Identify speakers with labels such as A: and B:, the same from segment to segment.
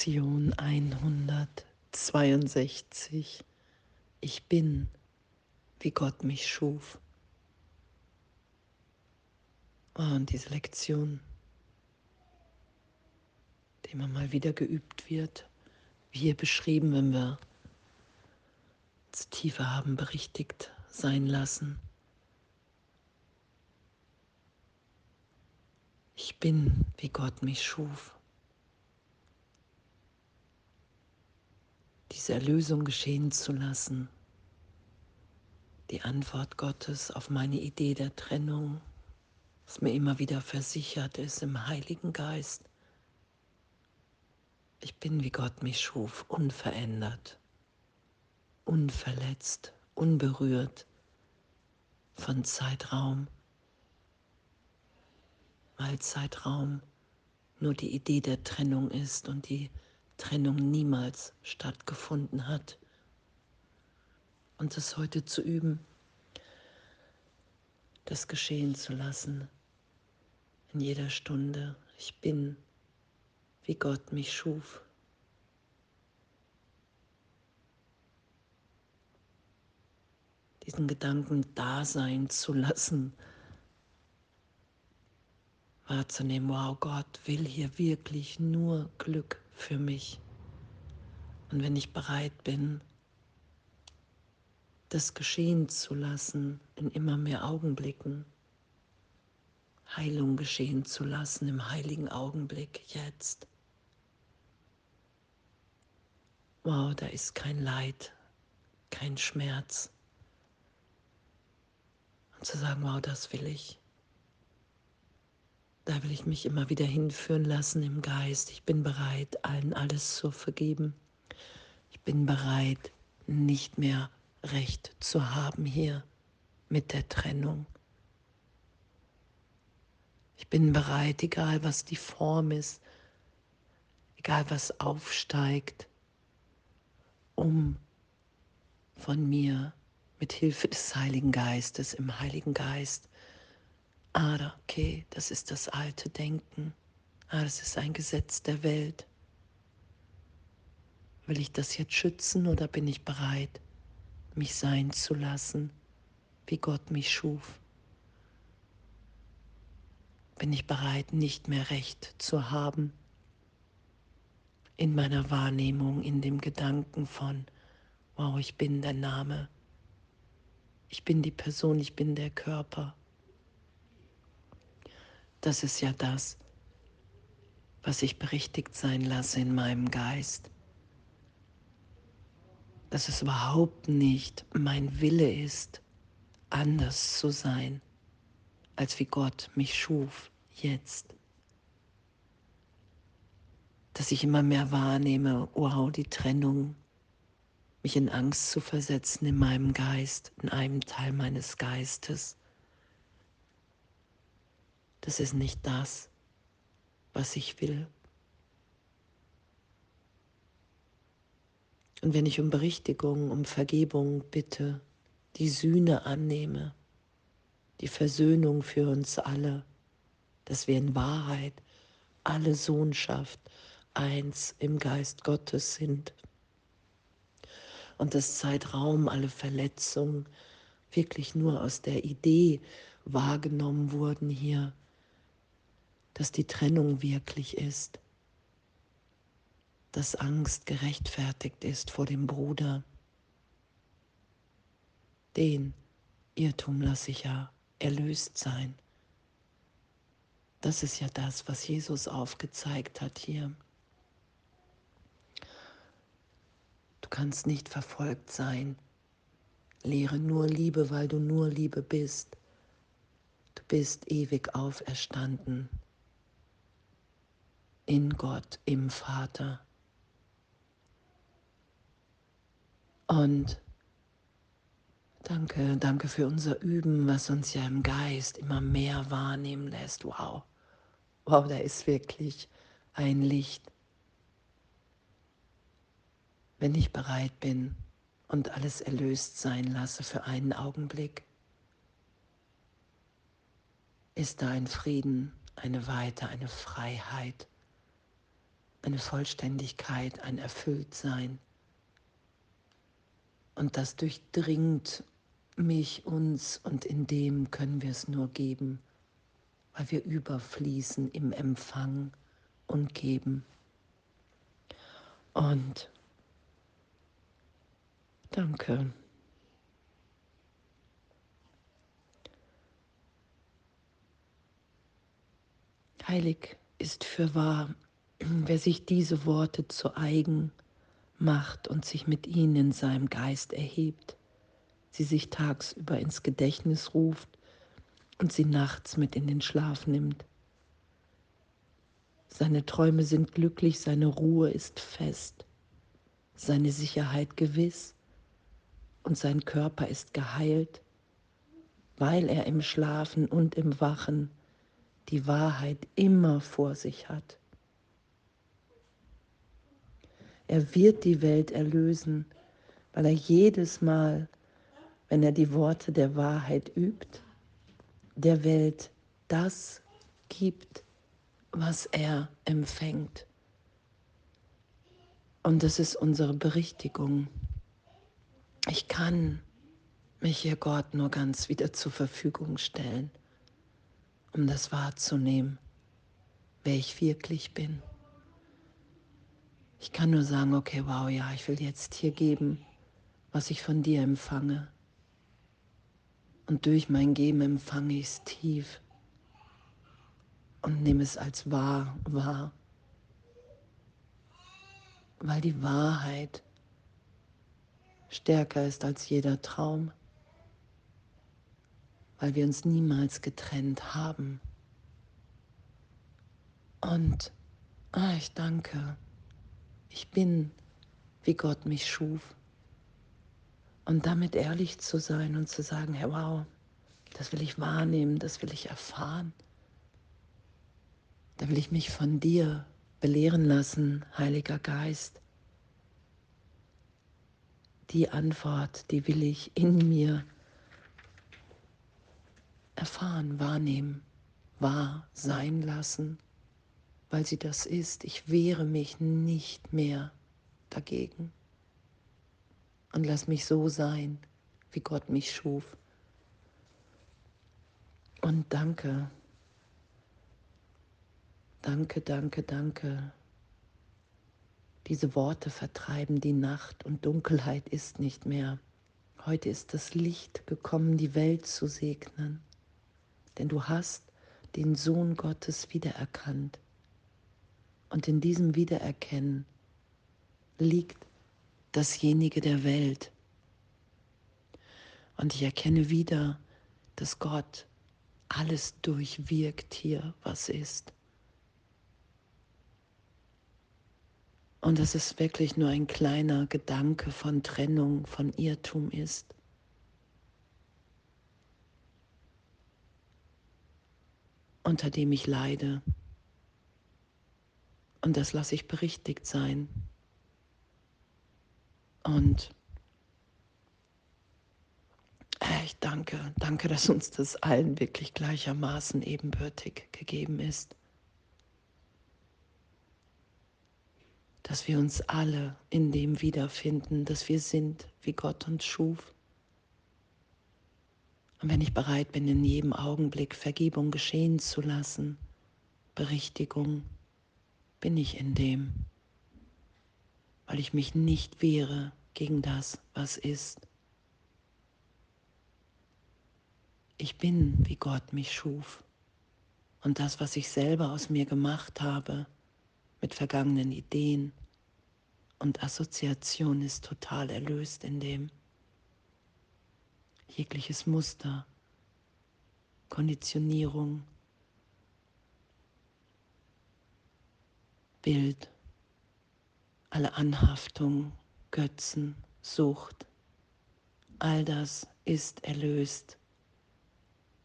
A: Lektion 162. Ich bin, wie Gott mich schuf. Oh, und diese Lektion, die immer mal wieder geübt wird, wie hier beschrieben, wenn wir uns tiefer haben berichtigt sein lassen. Ich bin, wie Gott mich schuf. Diese Erlösung geschehen zu lassen. Die Antwort Gottes auf meine Idee der Trennung, was mir immer wieder versichert ist im Heiligen Geist. Ich bin, wie Gott mich schuf, unverändert, unverletzt, unberührt von Zeitraum, weil Zeitraum nur die Idee der Trennung ist und die Trennung niemals stattgefunden hat. Und es heute zu üben, das geschehen zu lassen, in jeder Stunde. Ich bin, wie Gott mich schuf. Diesen Gedanken da sein zu lassen, wahrzunehmen, wow, Gott will hier wirklich nur Glück für mich. Und wenn ich bereit bin, das geschehen zu lassen in immer mehr Augenblicken, Heilung geschehen zu lassen im heiligen Augenblick jetzt. Wow, da ist kein Leid, kein Schmerz. Und zu sagen, wow, das will ich. Da will ich mich immer wieder hinführen lassen im Geist. Ich bin bereit, allen alles zu vergeben. Ich bin bereit, nicht mehr Recht zu haben hier mit der Trennung. Ich bin bereit, egal was die Form ist, egal was aufsteigt, um von mir mit Hilfe des Heiligen Geistes im Heiligen Geist Ah, okay, das ist das alte Denken. Ah, das ist ein Gesetz der Welt. Will ich das jetzt schützen oder bin ich bereit, mich sein zu lassen, wie Gott mich schuf? Bin ich bereit, nicht mehr recht zu haben in meiner Wahrnehmung, in dem Gedanken von, wow, ich bin der Name, ich bin die Person, ich bin der Körper. Das ist ja das, was ich berichtigt sein lasse in meinem Geist. Dass es überhaupt nicht mein Wille ist, anders zu sein, als wie Gott mich schuf jetzt. Dass ich immer mehr wahrnehme, wow, die Trennung, mich in Angst zu versetzen in meinem Geist, in einem Teil meines Geistes das ist nicht das, was ich will. Und wenn ich um Berichtigung, um Vergebung bitte, die Sühne annehme, die Versöhnung für uns alle, dass wir in Wahrheit alle Sohnschaft eins im Geist Gottes sind. Und das Zeitraum, alle Verletzungen wirklich nur aus der Idee wahrgenommen wurden hier, dass die Trennung wirklich ist, dass Angst gerechtfertigt ist vor dem Bruder. Den Irrtum lasse ich ja erlöst sein. Das ist ja das, was Jesus aufgezeigt hat hier. Du kannst nicht verfolgt sein. Lehre nur Liebe, weil du nur Liebe bist. Du bist ewig auferstanden in Gott, im Vater. Und danke, danke für unser Üben, was uns ja im Geist immer mehr wahrnehmen lässt. Wow, wow, da ist wirklich ein Licht. Wenn ich bereit bin und alles erlöst sein lasse für einen Augenblick, ist da ein Frieden, eine Weite, eine Freiheit eine Vollständigkeit, ein Erfülltsein. Und das durchdringt mich, uns und in dem können wir es nur geben, weil wir überfließen im Empfang und Geben. Und danke. Heilig ist für wahr, wer sich diese Worte zu eigen macht und sich mit ihnen in seinem Geist erhebt, sie sich tagsüber ins Gedächtnis ruft und sie nachts mit in den Schlaf nimmt. Seine Träume sind glücklich, seine Ruhe ist fest, seine Sicherheit gewiss und sein Körper ist geheilt, weil er im Schlafen und im Wachen die Wahrheit immer vor sich hat. Er wird die Welt erlösen, weil er jedes Mal, wenn er die Worte der Wahrheit übt, der Welt das gibt, was er empfängt. Und das ist unsere Berichtigung. Ich kann mich hier Gott nur ganz wieder zur Verfügung stellen um das wahrzunehmen, wer ich wirklich bin. Ich kann nur sagen, okay, wow, ja, ich will jetzt hier geben, was ich von dir empfange. Und durch mein Geben empfange ich es tief und nehme es als wahr wahr. Weil die Wahrheit stärker ist als jeder Traum weil wir uns niemals getrennt haben. Und ah, ich danke, ich bin, wie Gott mich schuf. Und damit ehrlich zu sein und zu sagen, hey, wow, das will ich wahrnehmen, das will ich erfahren. Da will ich mich von dir belehren lassen, Heiliger Geist. Die Antwort, die will ich in mir erfahren, wahrnehmen, wahr sein lassen, weil sie das ist. Ich wehre mich nicht mehr dagegen und lass mich so sein, wie Gott mich schuf. Und danke, danke, danke, danke. Diese Worte vertreiben die Nacht und Dunkelheit ist nicht mehr. Heute ist das Licht gekommen, die Welt zu segnen denn du hast den Sohn Gottes wiedererkannt. Und in diesem Wiedererkennen liegt dasjenige der Welt. Und ich erkenne wieder, dass Gott alles durchwirkt hier, was ist. Und dass es wirklich nur ein kleiner Gedanke von Trennung, von Irrtum ist. unter dem ich leide. Und das lasse ich berichtigt sein. Und äh, ich danke, danke, dass uns das allen wirklich gleichermaßen ebenbürtig gegeben ist. Dass wir uns alle in dem wiederfinden, dass wir sind, wie Gott uns schuf. Und wenn ich bereit bin, in jedem Augenblick Vergebung geschehen zu lassen, Berichtigung, bin ich in dem, weil ich mich nicht wehre gegen das, was ist. Ich bin, wie Gott mich schuf. Und das, was ich selber aus mir gemacht habe, mit vergangenen Ideen und Assoziationen, ist total erlöst in dem jegliches Muster, Konditionierung, Bild, alle Anhaftung, Götzen, Sucht, all das ist erlöst,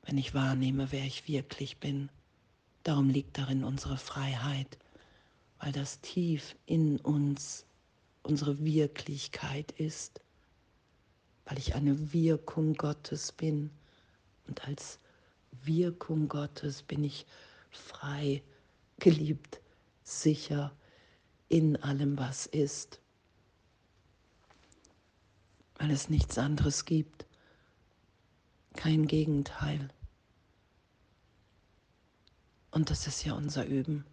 A: wenn ich wahrnehme, wer ich wirklich bin. Darum liegt darin unsere Freiheit, weil das tief in uns unsere Wirklichkeit ist weil ich eine Wirkung Gottes bin. Und als Wirkung Gottes bin ich frei, geliebt, sicher, in allem, was ist, weil es nichts anderes gibt, kein Gegenteil. Und das ist ja unser Üben.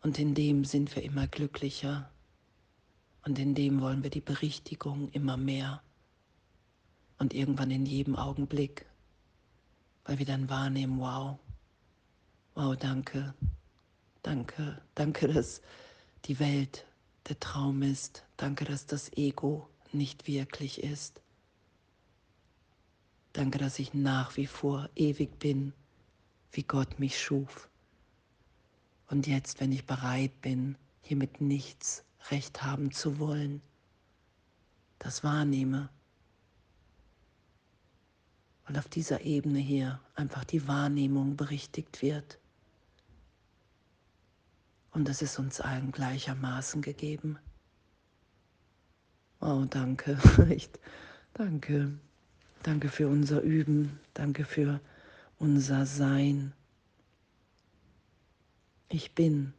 A: Und in dem sind wir immer glücklicher. Und in dem wollen wir die Berichtigung immer mehr. Und irgendwann in jedem Augenblick, weil wir dann wahrnehmen, wow, wow, danke, danke, danke, dass die Welt der Traum ist. Danke, dass das Ego nicht wirklich ist. Danke, dass ich nach wie vor ewig bin, wie Gott mich schuf. Und jetzt, wenn ich bereit bin, hier mit nichts recht haben zu wollen, das wahrnehme. Und auf dieser Ebene hier einfach die Wahrnehmung berichtigt wird. Und es ist uns allen gleichermaßen gegeben. Oh, danke, echt, danke. Danke für unser Üben, danke für unser Sein. Ich bin,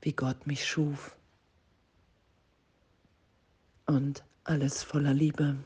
A: wie Gott mich schuf. Und alles voller Liebe.